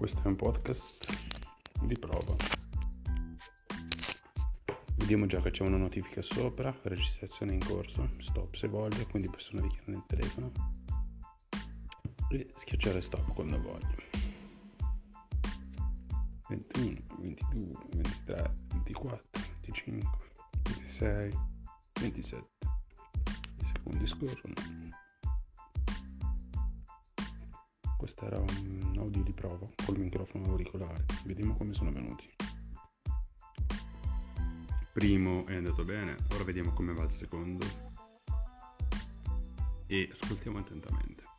Questo è un podcast di prova. Vediamo già che c'è una notifica sopra, registrazione in corso, stop se voglio, quindi posso navigare nel telefono e schiacciare stop quando voglio. 21, 22, 23, 24, 25, 26, 27. I secondi scorrono. Questo era un audio di prova col microfono auricolare. Vediamo come sono venuti. Primo è andato bene, ora vediamo come va il secondo. E ascoltiamo attentamente.